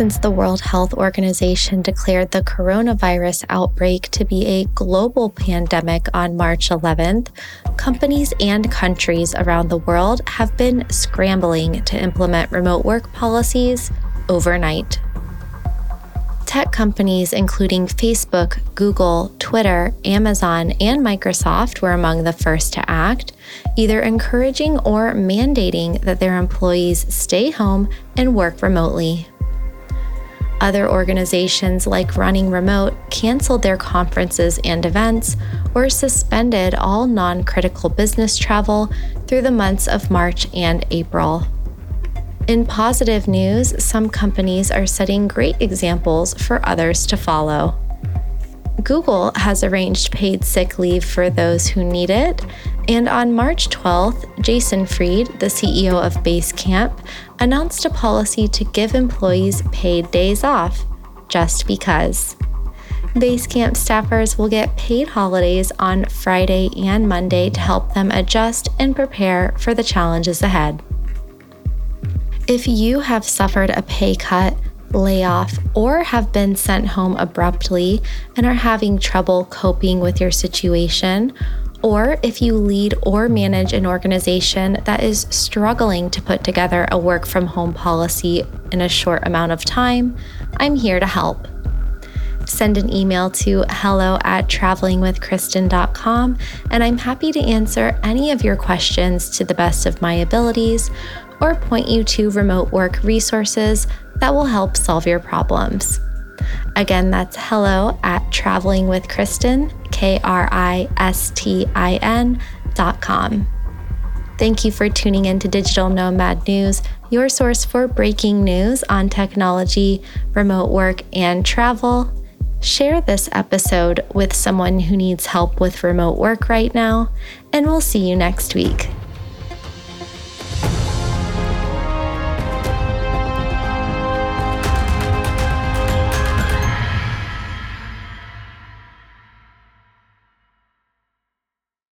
Since the World Health Organization declared the coronavirus outbreak to be a global pandemic on March 11th, companies and countries around the world have been scrambling to implement remote work policies overnight. Tech companies including Facebook, Google, Twitter, Amazon, and Microsoft were among the first to act, either encouraging or mandating that their employees stay home and work remotely. Other organizations like Running Remote canceled their conferences and events or suspended all non critical business travel through the months of March and April. In positive news, some companies are setting great examples for others to follow. Google has arranged paid sick leave for those who need it, and on March 12th, Jason Fried, the CEO of Basecamp, announced a policy to give employees paid days off, just because. Basecamp staffers will get paid holidays on Friday and Monday to help them adjust and prepare for the challenges ahead. If you have suffered a pay cut, layoff, or have been sent home abruptly and are having trouble coping with your situation, or if you lead or manage an organization that is struggling to put together a work from home policy in a short amount of time, I'm here to help. Send an email to hello at travelingwithkristin.com and I'm happy to answer any of your questions to the best of my abilities or point you to remote work resources that will help solve your problems. Again, that's hello at travelingwithkristin, K R I S T I N dot com. Thank you for tuning in to Digital Nomad News, your source for breaking news on technology, remote work, and travel. Share this episode with someone who needs help with remote work right now, and we'll see you next week.